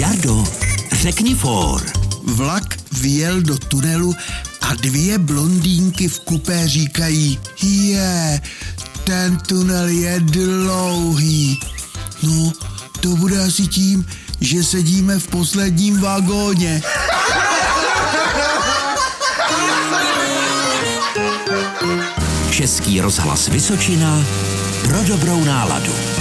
Jardo, řekni for. Vlak vyjel do tunelu a dvě blondýnky v kupé říkají, je, ten tunel je dlouhý. No, to bude asi tím, že sedíme v posledním vagóně. Český rozhlas Vysočina pro dobrou náladu.